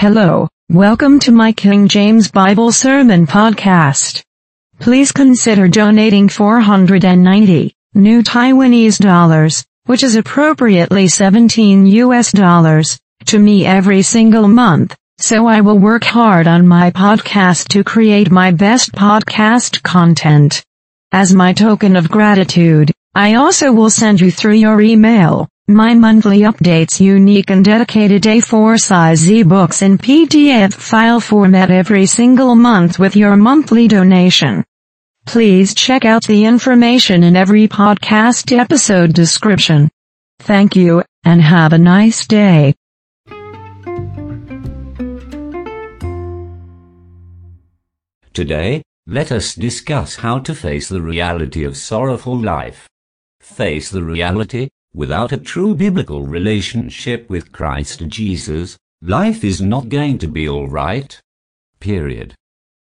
Hello, welcome to my King James Bible Sermon Podcast. Please consider donating 490 new Taiwanese dollars, which is appropriately 17 US dollars, to me every single month, so I will work hard on my podcast to create my best podcast content. As my token of gratitude, I also will send you through your email my monthly updates unique and dedicated A4 size ebooks in PDF file format every single month with your monthly donation. Please check out the information in every podcast episode description. Thank you, and have a nice day. Today, let us discuss how to face the reality of sorrowful life. Face the reality, without a true biblical relationship with Christ Jesus, life is not going to be alright. Period.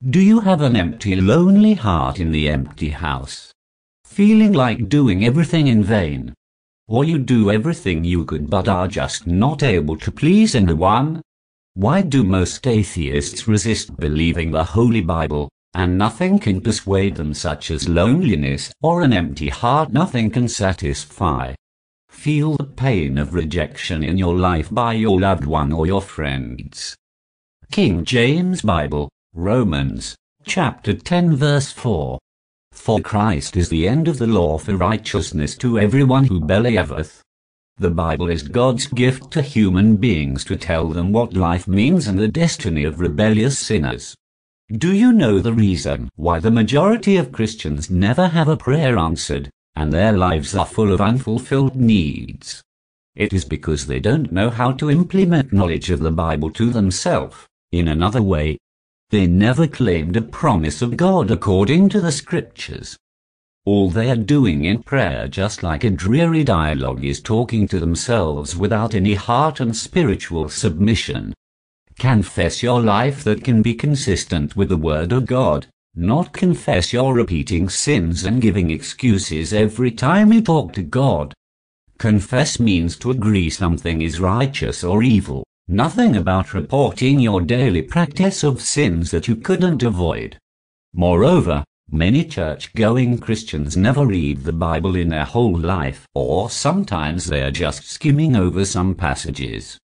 Do you have an empty, lonely heart in the empty house? Feeling like doing everything in vain? Or you do everything you could but are just not able to please anyone? Why do most atheists resist believing the Holy Bible, and nothing can persuade them such as loneliness or an empty heart nothing can satisfy? Feel the pain of rejection in your life by your loved one or your friends. King James Bible, Romans, chapter 10 verse 4. For Christ is the end of the law for righteousness to everyone who believeth. The Bible is God's gift to human beings to tell them what life means and the destiny of rebellious sinners. Do you know the reason why the majority of Christians never have a prayer answered, and their lives are full of unfulfilled needs? It is because they don't know how to implement knowledge of the Bible to themselves. In another way, they never claimed a promise of God according to the Scriptures. All they are doing in prayer, just like a dreary dialogue, is talking to themselves without any heart and spiritual submission. Confess your life that can be consistent with the Word of God, not confess your repeating sins and giving excuses every time you talk to God. Confess means to agree something is righteous or evil, nothing about reporting your daily practice of sins that you couldn't avoid. Moreover, Many church-going Christians never read the Bible in their whole life, or sometimes they are just skimming over some passages.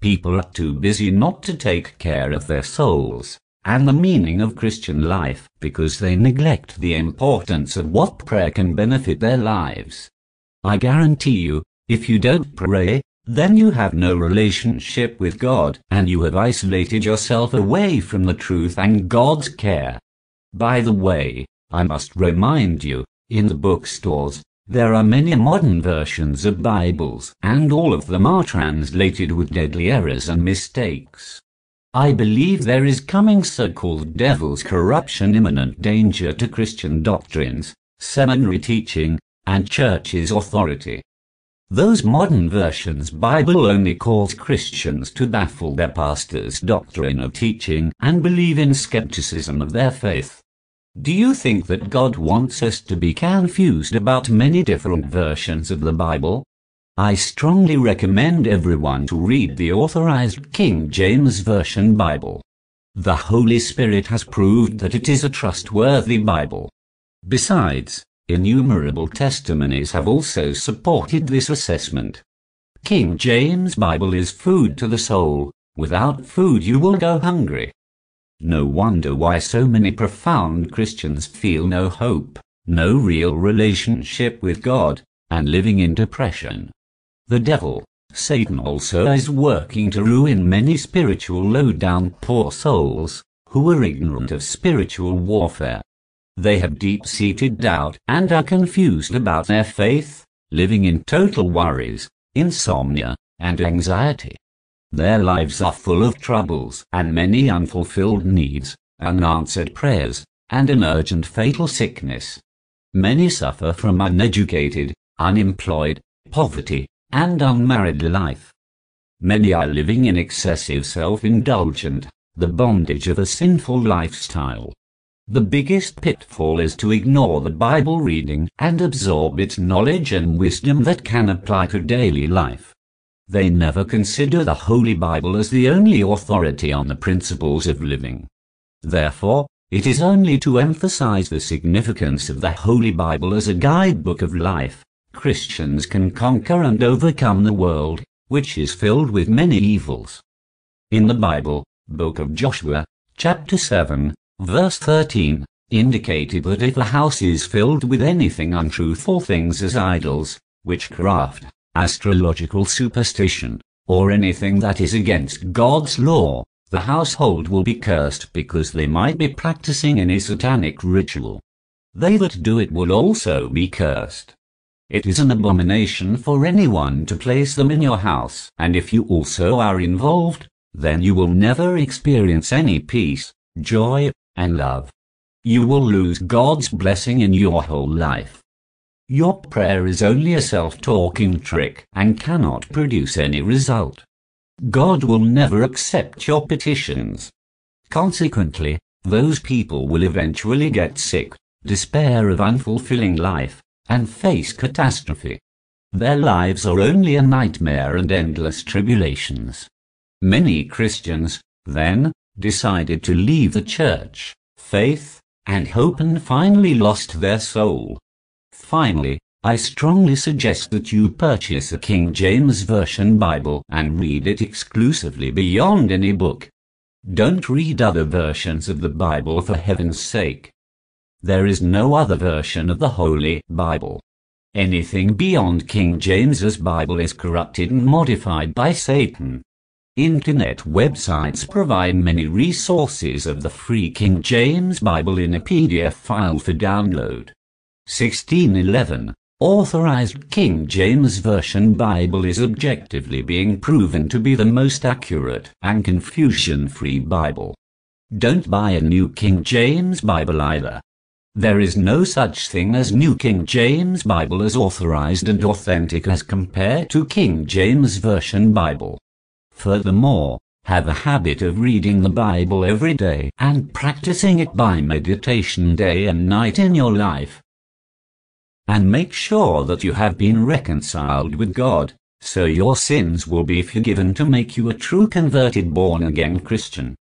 People are too busy not to take care of their souls and the meaning of Christian life because they neglect the importance of what prayer can benefit their lives. I guarantee you, if you don't pray, then you have no relationship with God and you have isolated yourself away from the truth and God's care. By the way, I must remind you, in the bookstores, there are many modern versions of Bibles, and all of them are translated with deadly errors and mistakes. I believe there is coming so-called devil's corruption imminent danger to Christian doctrines, seminary teaching, and church's authority. Those modern versions Bible only calls Christians to baffle their pastor's doctrine of teaching and believe in skepticism of their faith. Do you think that God wants us to be confused about many different versions of the Bible? I strongly recommend everyone to read the authorized King James Version Bible. The Holy Spirit has proved that it is a trustworthy Bible. Besides, innumerable testimonies have also supported this assessment. King James Bible is food to the soul. Without food you will go hungry. No wonder why so many profound Christians feel no hope, no real relationship with God, and living in depression. The devil, Satan also is working to ruin many spiritual low-down poor souls, who are ignorant of spiritual warfare. They have deep-seated doubt and are confused about their faith, living in total worries, insomnia, and anxiety. Their lives are full of troubles and many unfulfilled needs, unanswered prayers, and an urgent fatal sickness. Many suffer from uneducated, unemployed, poverty, and unmarried life. Many are living in excessive self-indulgent, the bondage of a sinful lifestyle. The biggest pitfall is to ignore the Bible reading and absorb its knowledge and wisdom that can apply to daily life. they never consider the Holy Bible as the only authority on the principles of living. Therefore, it is only to emphasize the significance of the Holy Bible as a guidebook of life, Christians can conquer and overcome the world, which is filled with many evils. In the Bible, Book of Joshua, chapter 7, verse 13, indicated that if a house is filled with anything untruthful things as idols, witchcraft, astrological superstition, or anything that is against God's law, the household will be cursed because they might be practicing any satanic ritual. They that do it will also be cursed. It is an abomination for anyone to place them in your house, and if you also are involved, then you will never experience any peace, joy, and love. You will lose God's blessing in your whole life. Your prayer is only a self-talking trick and cannot produce any result. God will never accept your petitions. Consequently, those people will eventually get sick, despair of unfulfilling life, and face catastrophe. Their lives are only a nightmare and endless tribulations. Many Christians, then, decided to leave the church, faith, and hope and finally lost their soul. Finally, I strongly suggest that you purchase a King James Version Bible and read it exclusively beyond any book. Don't read other versions of the Bible for heaven's sake. There is no other version of the Holy Bible. Anything beyond King James's Bible is corrupted and modified by Satan. Internet websites provide many resources of the free King James Bible in a PDF file for download. 1611 Authorized King James Version Bible is objectively being proven to be the most accurate and confusion-free Bible. Don't buy a New King James Bible either. There is no such thing as New King James Bible as authorized and authentic as compared to King James Version Bible. Furthermore, have a habit of reading the Bible every day and practicing it by meditation day and night in your life and make sure that you have been reconciled with God, so your sins will be forgiven to make you a true converted born-again Christian.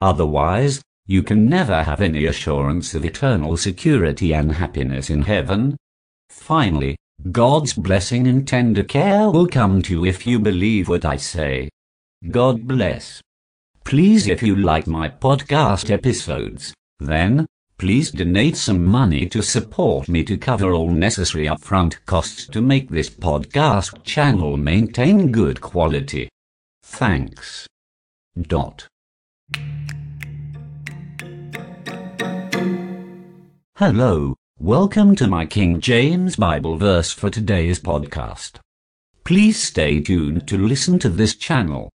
Otherwise, you can never have any assurance of eternal security and happiness in heaven. Finally, God's blessing and tender care will come to you if you believe what I say. God bless. Please if you like my podcast episodes, then Please donate some money to support me to cover all necessary upfront costs to make this podcast channel maintain good quality. Thanks. Dot. Hello, welcome to my King James Bible verse for today's podcast. Please stay tuned to listen to this channel.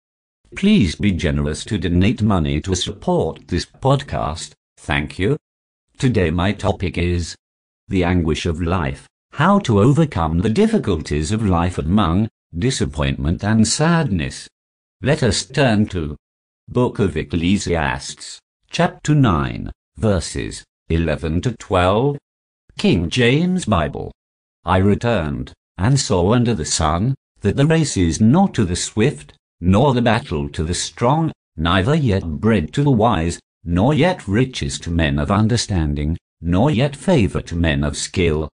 Please be generous to donate money to support this podcast. Thank you. Today my topic is the anguish of life, how to overcome the difficulties of life among disappointment and sadness. Let us turn to Book of Ecclesiastes, chapter 9, verses 11 to 12, King James Bible. I returned, and saw under the sun, that the race is not to the swift, nor the battle to the strong, neither yet bread to the wise, nor yet riches to men of understanding, nor yet favour to men of skill.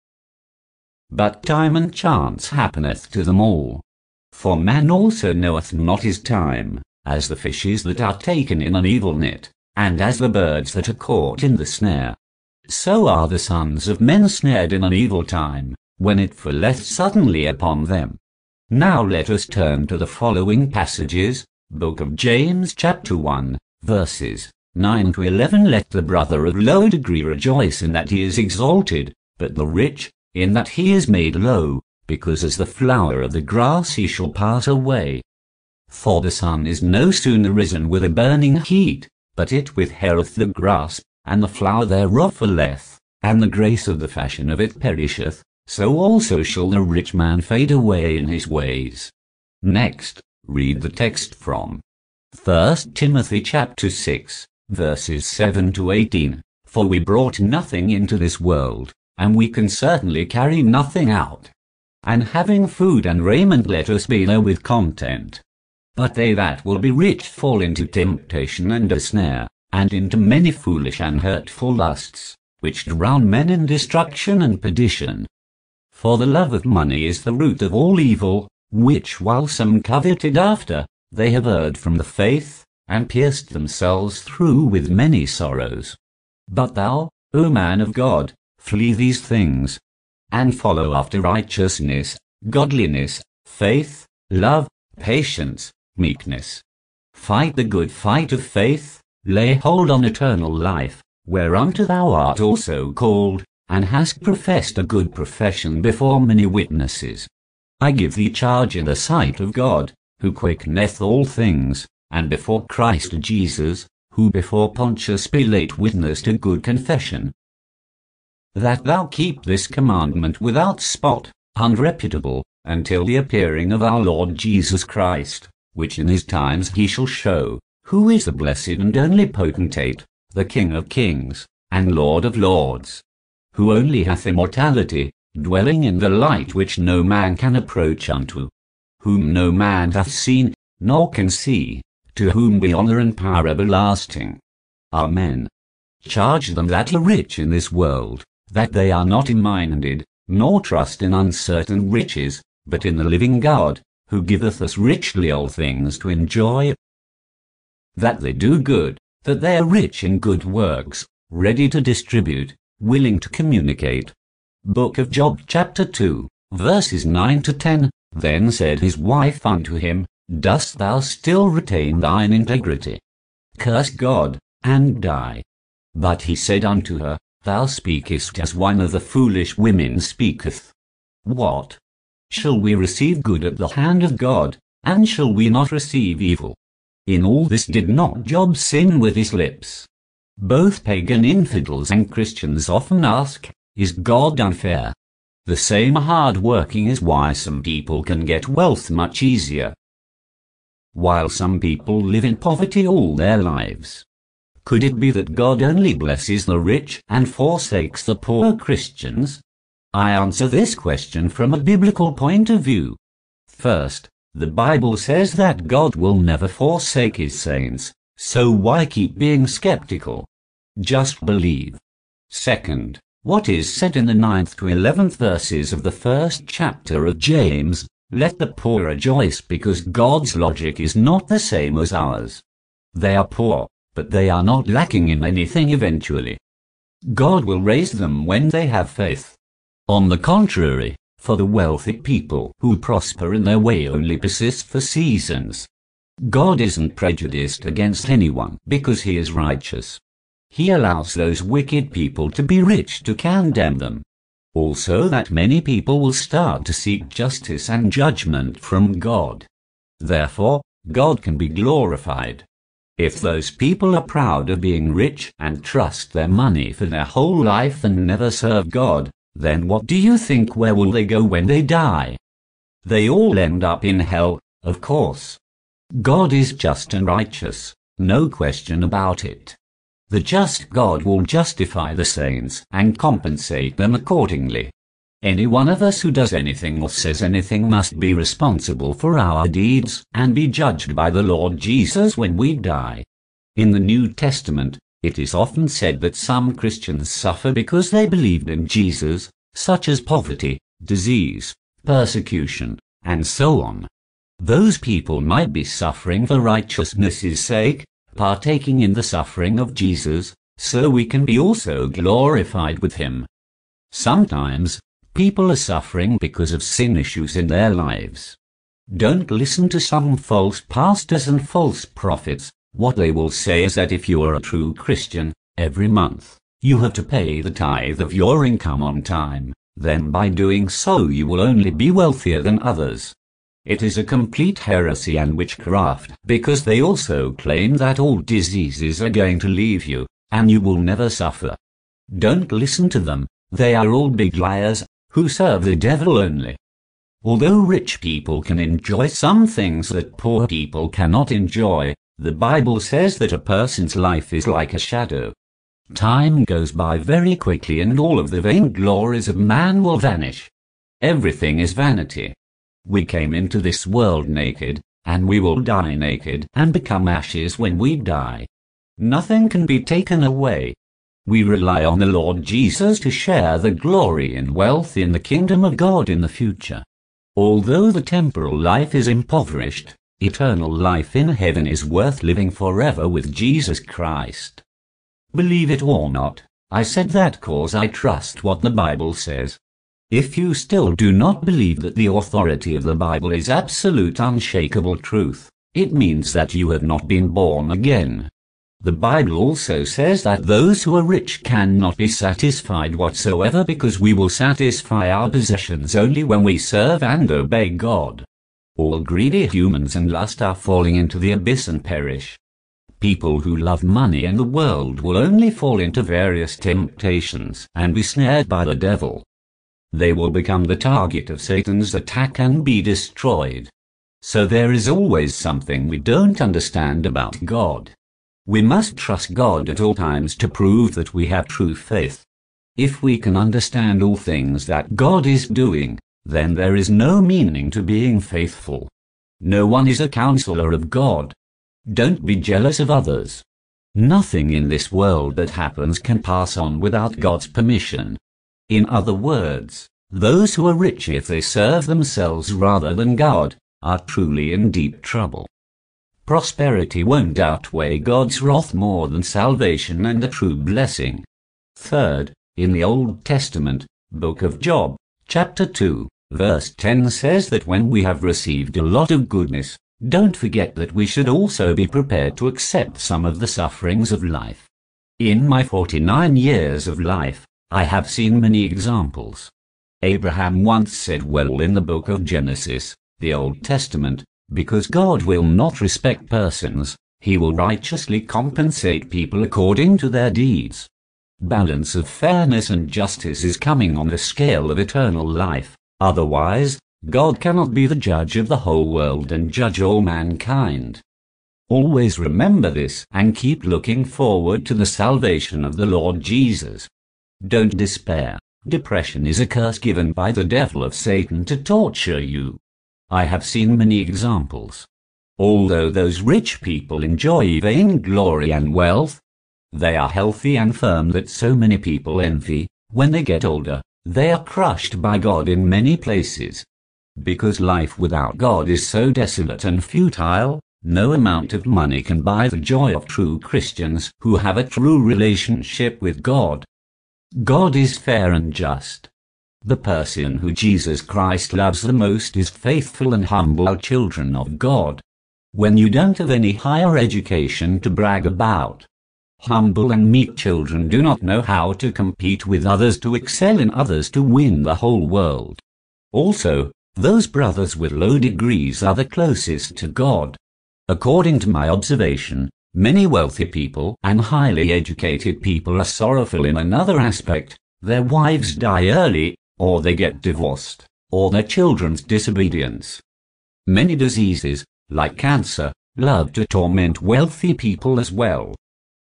But time and chance happeneth to them all. For man also knoweth not his time, as the fishes that are taken in an evil net, and as the birds that are caught in the snare. So are the sons of men snared in an evil time, when it falleth suddenly upon them. Now let us turn to the following passages, Book of James chapter 1, verses 9 to 11 Let the brother of low degree rejoice in that he is exalted, but the rich, in that he is made low, because as the flower of the grass he shall pass away. For the sun is no sooner risen with a burning heat, but it withereth the grass, and the flower thereof falleth, and the grace of the fashion of it perisheth, so also shall the rich man fade away in his ways. Next, read the text from 1 Timothy chapter 6, verses 7 to 18. For we brought nothing into this world, and we can certainly carry nothing out. and having food and raiment let us be there with content. But they that will be rich fall into temptation and a snare, and into many foolish and hurtful lusts, which drown men in destruction and perdition. For the love of money is the root of all evil, which while some coveted after, they have erred from the faith, and pierced themselves through with many sorrows. But thou, O man of God, flee these things, and follow after righteousness, godliness, faith, love, patience, meekness. Fight the good fight of faith, lay hold on eternal life, whereunto thou art also called, and hast professed a good profession before many witnesses. I give thee charge in the sight of God, who quickeneth all things, and before Christ Jesus, who before Pontius Pilate witnessed a good confession, that thou keep this commandment without spot, unreputable, until the appearing of our Lord Jesus Christ, which in his times he shall show, who is the blessed and only potentate, the King of kings, and Lord of lords, who only hath immortality, dwelling in the light which no man can approach unto, whom no man hath seen, nor can see, to whom be honour and power everlasting. Amen. Charge them that are rich in this world, that they are not minded, nor trust in uncertain riches, but in the living God, who giveth us richly all things to enjoy. That they do good, that they are rich in good works, ready to distribute, willing to communicate. Book of Job chapter 2, verses 9 to 10. Then said his wife unto him, Dost thou still retain thine integrity? Curse God, and die. But he said unto her, Thou speakest as one of the foolish women speaketh. What? Shall we receive good at the hand of God, and shall we not receive evil? In all this did not Job sin with his lips. Both pagan infidels and Christians often ask, Is God unfair? The same hard working is why some people can get wealth much easier, while some people live in poverty all their lives. Could it be that God only blesses the rich and forsakes the poor Christians? I answer this question from a biblical point of view. First, the Bible says that God will never forsake his saints, so why keep being skeptical? Just believe. Second, what is said in the ninth to eleventh verses of the first chapter of James, let the poor rejoice because God's logic is not the same as ours. They are poor, but they are not lacking in anything eventually. God will raise them when they have faith. On the contrary, for the wealthy people who prosper in their way only persist for seasons. God isn't prejudiced against anyone because he is righteous. He allows those wicked people to be rich to condemn them. Also that many people will start to seek justice and judgment from God. Therefore, God can be glorified. If those people are proud of being rich and trust their money for their whole life and never serve God, then what do you think where will they go when they die? They all end up in hell, of course. God is just and righteous, no question about it. The just God will justify the saints and compensate them accordingly. Any one of us who does anything or says anything must be responsible for our deeds and be judged by the Lord Jesus when we die. In the New Testament, it is often said that some Christians suffer because they believed in Jesus, such as poverty, disease, persecution, and so on. Those people might be suffering for righteousness' sake, partaking in the suffering of Jesus, so we can be also glorified with him. Sometimes, People are suffering because of sin issues in their lives. Don't listen to some false pastors and false prophets. What they will say is that if you are a true Christian, every month, you have to pay the tithe of your income on time. Then by doing so you will only be wealthier than others. It is a complete heresy and witchcraft, because they also claim that all diseases are going to leave you, and you will never suffer. Don't listen to them, they are all big liars who serve the devil only. Although rich people can enjoy some things that poor people cannot enjoy, the Bible says that a person's life is like a shadow. Time goes by very quickly and all of the vain glories of man will vanish. Everything is vanity. We came into this world naked, and we will die naked and become ashes when we die. Nothing can be taken away. We rely on the Lord Jesus to share the glory and wealth in the kingdom of God in the future. Although the temporal life is impoverished, eternal life in heaven is worth living forever with Jesus Christ. Believe it or not, I said that cause I trust what the Bible says. If you still do not believe that the authority of the Bible is absolute unshakable truth, it means that you have not been born again. The Bible also says that those who are rich cannot be satisfied whatsoever because we will satisfy our possessions only when we serve and obey God. All greedy humans and lust are falling into the abyss and perish. People who love money and the world will only fall into various temptations and be snared by the devil. They will become the target of Satan's attack and be destroyed. So there is always something we don't understand about God. We must trust God at all times to prove that we have true faith. If we can understand all things that God is doing, then there is no meaning to being faithful. No one is a counselor of God. Don't be jealous of others. Nothing in this world that happens can pass on without God's permission. In other words, those who are rich if they serve themselves rather than God are truly in deep trouble. Prosperity won't outweigh God's wrath more than salvation and the true blessing. Third, in the Old Testament, Book of Job, chapter 2, verse 10 says that when we have received a lot of goodness, don't forget that we should also be prepared to accept some of the sufferings of life. In my 49 years of life, I have seen many examples. Abraham once said well in the book of Genesis, the Old Testament, because God will not respect persons, he will righteously compensate people according to their deeds. Balance of fairness and justice is coming on the scale of eternal life. Otherwise, God cannot be the judge of the whole world and judge all mankind. Always remember this and keep looking forward to the salvation of the Lord Jesus. Don't despair. Depression is a curse given by the devil of Satan to torture you. I have seen many examples. Although those rich people enjoy vainglory and wealth, they are healthy and firm that so many people envy. When they get older, they are crushed by God in many places. Because life without God is so desolate and futile, no amount of money can buy the joy of true Christians who have a true relationship with God. God is fair and just. The person who Jesus Christ loves the most is faithful and humble children of God. When you don't have any higher education to brag about, humble and meek children do not know how to compete with others to excel in others to win the whole world. Also, those brothers with low degrees are the closest to God. According to my observation, many wealthy people and highly educated people are sorrowful in another aspect. Their wives die early or they get divorced, or their children's disobedience. Many diseases, like cancer, love to torment wealthy people as well.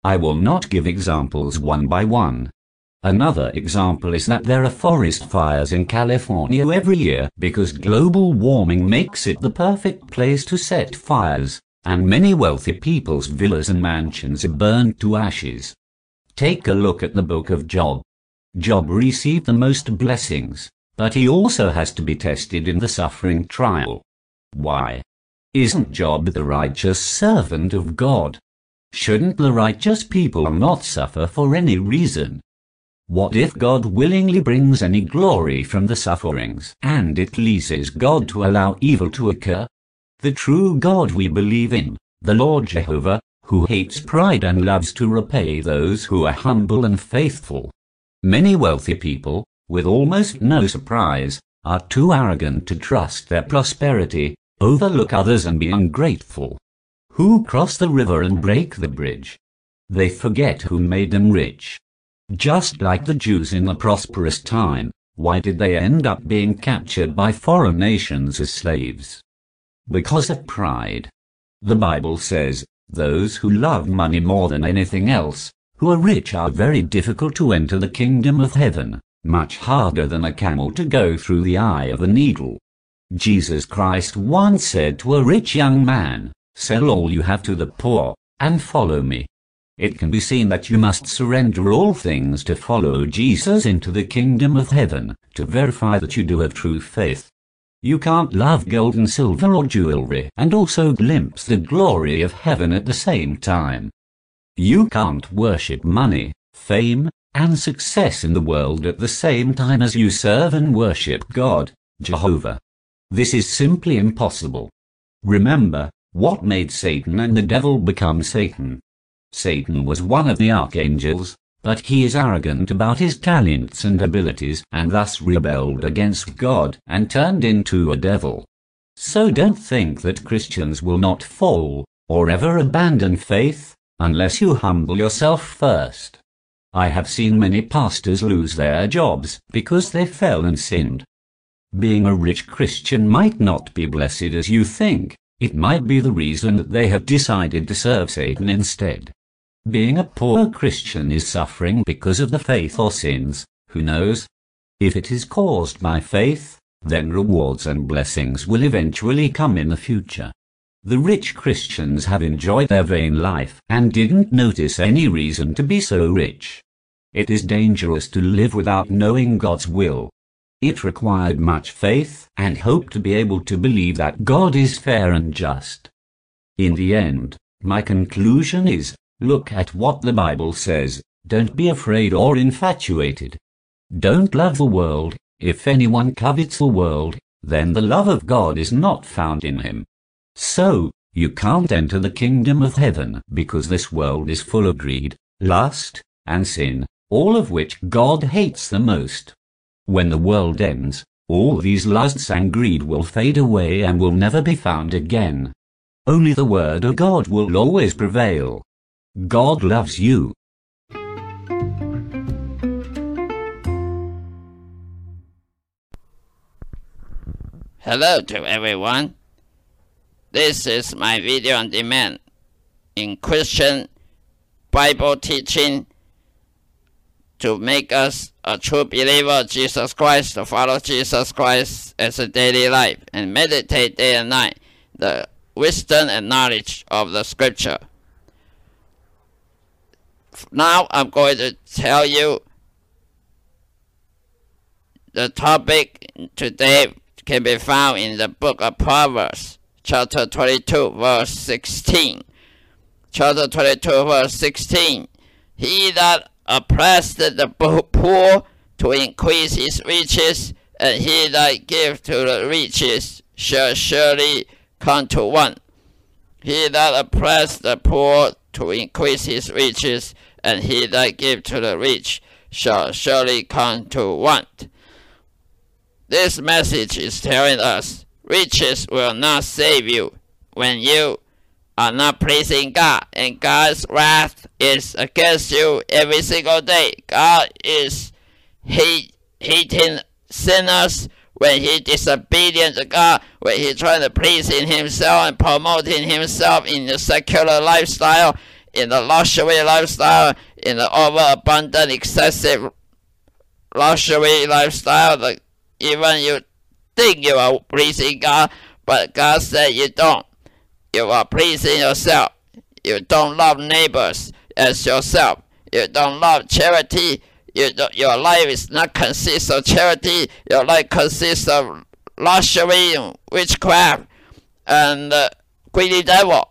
I will not give examples one by one. Another example is that there are forest fires in California every year because global warming makes it the perfect place to set fires, and many wealthy people's villas and mansions are burned to ashes. Take a look at the book of Job. Job received the most blessings, but he also has to be tested in the suffering trial. Why? Isn't Job the righteous servant of God? Shouldn't the righteous people not suffer for any reason? What if God willingly brings any glory from the sufferings, and it pleases God to allow evil to occur? The true God we believe in, the Lord Jehovah, who hates pride and loves to repay those who are humble and faithful. Many wealthy people, with almost no surprise, are too arrogant to trust their prosperity, overlook others and be ungrateful. Who cross the river and break the bridge? They forget who made them rich. Just like the Jews in the prosperous time, why did they end up being captured by foreign nations as slaves? Because of pride. The Bible says, those who love money more than anything else who are rich are very difficult to enter the kingdom of heaven. much harder than a camel to go through the eye of a needle. Jesus Christ once said to a rich young man, Sell all you have to the poor, and follow me. It can be seen that you must surrender all things to follow Jesus into the kingdom of heaven, to verify that you do have true faith. You can't love gold and silver or jewelry and also glimpse the glory of heaven at the same time. You can't worship money, fame, and success in the world at the same time as you serve and worship God, Jehovah. This is simply impossible. Remember, what made Satan and the devil become Satan? Satan was one of the archangels, but he is arrogant about his talents and abilities and thus rebelled against God and turned into a devil. So don't think that Christians will not fall or ever abandon faith unless you humble yourself first. I have seen many pastors lose their jobs because they fell and sinned. Being a rich Christian might not be blessed as you think. It might be the reason that they have decided to serve Satan instead. Being a poor Christian is suffering because of the faith or sins. Who knows? If it is caused by faith, then rewards and blessings will eventually come in the future. The rich Christians have enjoyed their vain life and didn't notice any reason to be so rich. It is dangerous to live without knowing God's will. It required much faith and hope to be able to believe that God is fair and just. In the end, my conclusion is, look at what the Bible says, don't be afraid or infatuated. Don't love the world, if anyone covets the world, then the love of God is not found in him. So, you can't enter the kingdom of heaven because this world is full of greed, lust, and sin, all of which God hates the most. When the world ends, all these lusts and greed will fade away and will never be found again. Only the word of God will always prevail. God loves you. Hello to everyone. This is my video on demand in Christian Bible teaching to make us a true believer of Jesus Christ, to follow Jesus Christ as a daily life, and meditate day and night the wisdom and knowledge of the Scripture. Now I'm going to tell you the topic today can be found in the book of Proverbs chapter 22, verse 16. Chapter 22, verse 16. He that oppressed the poor to increase his riches, and he that gives to the riches shall surely come to want. He that oppressed the poor to increase his riches, and he that gives to the rich shall surely come to want. This message is telling us riches will not save you when you are not pleasing God, and God's wrath is against you every single day. God is hate, hating sinners when he disobedient to God, when he trying to please in himself and promoting himself in the secular lifestyle, in the luxury lifestyle, in the overabundant, excessive luxury lifestyle. even you think you are pleasing God, but God said you don't. You are pleasing yourself. You don't love neighbors as yourself. You don't love charity. You your life is not consists of charity. Your life consists of luxury, and witchcraft, and uh, greedy devil.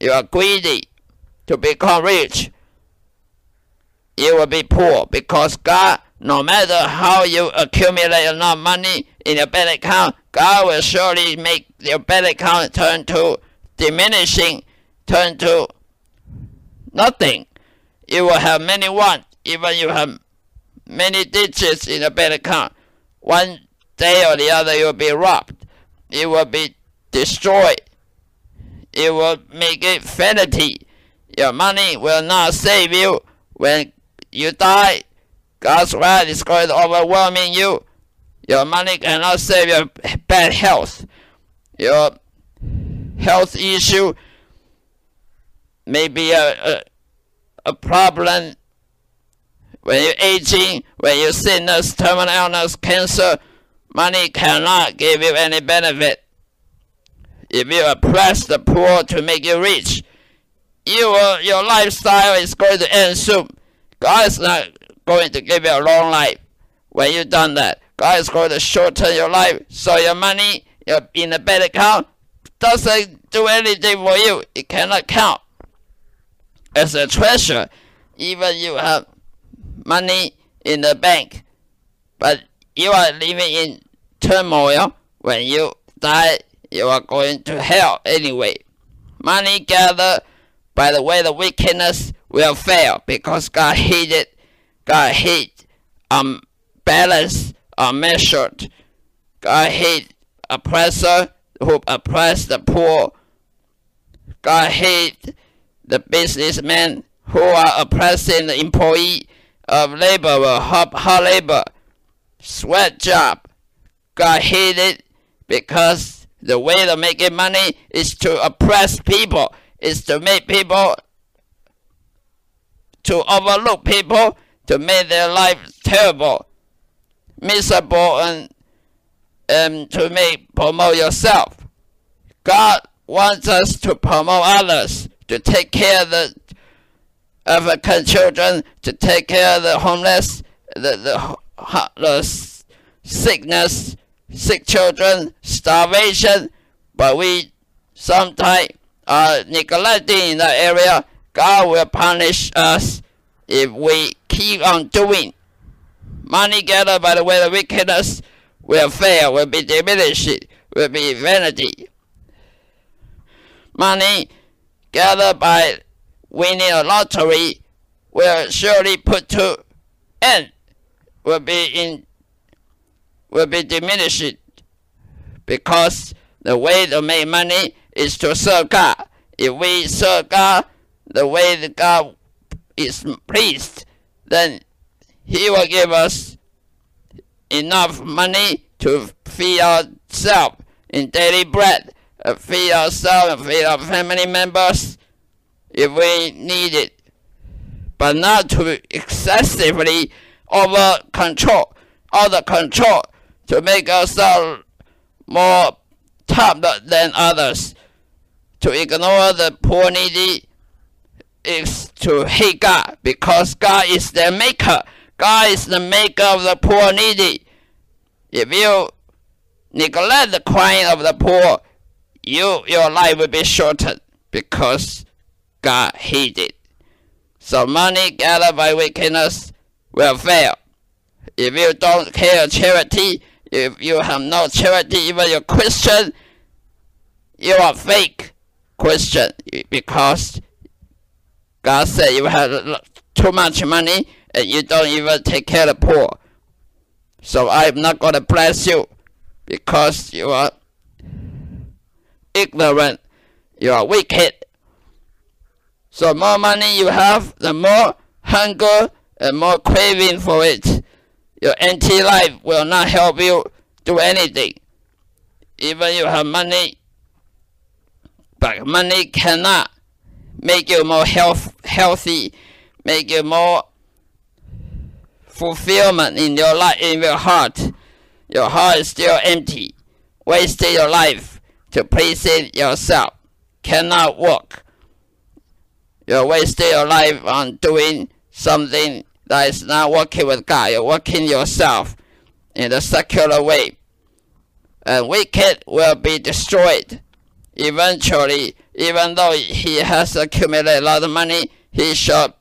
You are greedy to become rich. You will be poor because God no matter how you accumulate enough money in your bank account, God will surely make your bank account turn to diminishing, turn to nothing. You will have many wants, even you have many digits in a bank account. One day or the other, you will be robbed. It will be destroyed. It will make it vanity. Your money will not save you when you die God's wrath is going to overwhelm you. Your money cannot save your bad health. Your health issue may be a, a, a problem when you're aging, when you're sickness, terminal illness, cancer, money cannot give you any benefit. If you oppress the poor to make you rich, you will, your lifestyle is going to end soon. God is not going to give you a long life when you've done that. God is going to shorten your life so your money in the bank account doesn't do anything for you. It cannot count as a treasure. Even you have money in the bank, but you are living in turmoil. When you die, you are going to hell anyway. Money gathered by the way the wickedness will fail because God hated, God hate unbalanced, um, unmeasured. Uh, God hate oppressor who oppress the poor. God hate the businessmen who are oppressing the employee of labor hard, hard labor, sweat job. God hate it because the way to making money is to oppress people, is to make people, to overlook people, to make their life terrible, miserable, and um, to me, promote yourself. God wants us to promote others, to take care of the African children, to take care of the homeless, the, the, the sickness, sick children, starvation, but we sometimes are neglecting in that area. God will punish us if we keep on doing. Money gathered by the way of wickedness will fail, will be diminished, will be vanity. Money gathered by winning a lottery will surely put to end, will be in, will be diminished, because the way to make money is to serve God. If we serve God the way that God is pleased, then He will give us enough money to feed ourselves in daily bread uh, feed ourselves and feed our family members if we need it, but not to excessively over control, other control to make ourselves more top than others. To ignore the poor needy is to hate God because God is their maker. God is the maker of the poor needy. If you neglect the crying of the poor, you your life will be shortened because God hated it. So money gathered by wickedness will fail. If you don't care charity, if you have no charity, even you're Christian, you are fake Christian because God said you have too much money and you don't even take care of the poor. So I'm not going to bless you because you are ignorant, you are wicked. So more money you have, the more hunger and more craving for it. Your empty life will not help you do anything. Even you have money, but money cannot make you more health, healthy, make you more fulfillment in your life, in your heart. Your heart is still empty, wasting your life to please yourself cannot work. You're wasting your life on doing something that is not working with God. You're working yourself in a secular way. And wicked will be destroyed. Eventually, even though he has accumulated a lot of money, he shall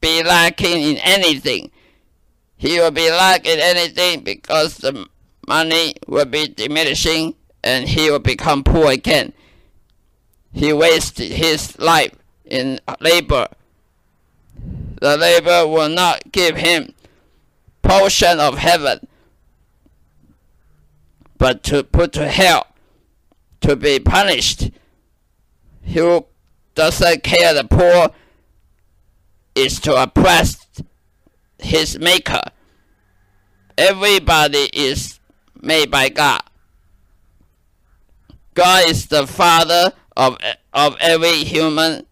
be lacking in anything. He will be lacking anything because the money will be diminishing and he will become poor again. He wasted his life in labor. The labor will not give him portion of heaven, but to put to hell, to be punished. He who doesn't care the poor is to oppress his maker. Everybody is made by God. God is the father of, of every human,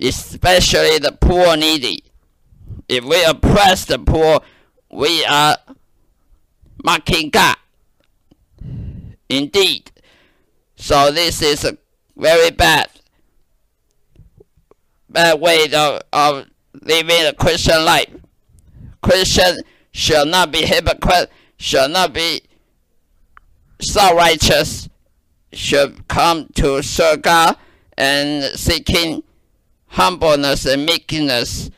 especially the poor needy. If we oppress the poor, we are mocking God. Indeed. So this is a very bad, bad way of, of living a Christian life. Christian shall not be hypocrite, shall not be self-righteous, should come to serve God and seeking humbleness and meekness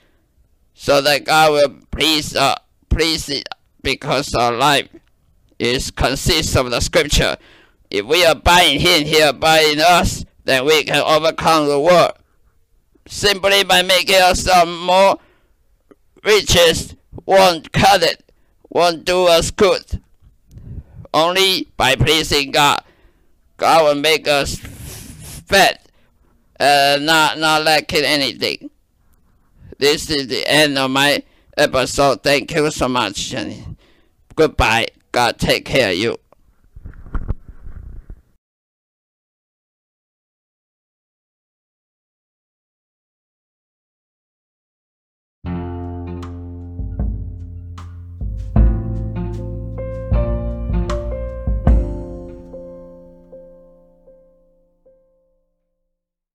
so that God will please uh, please it because our life is consists of the scripture. If we abide in him, he abide in us, then we can overcome the world. Simply by making ourselves more riches won't cut it, won't do us good. Only by pleasing God, God will make us fat, uh, not not lacking anything. This is the end of my episode. Thank you so much. Goodbye. God take care of you.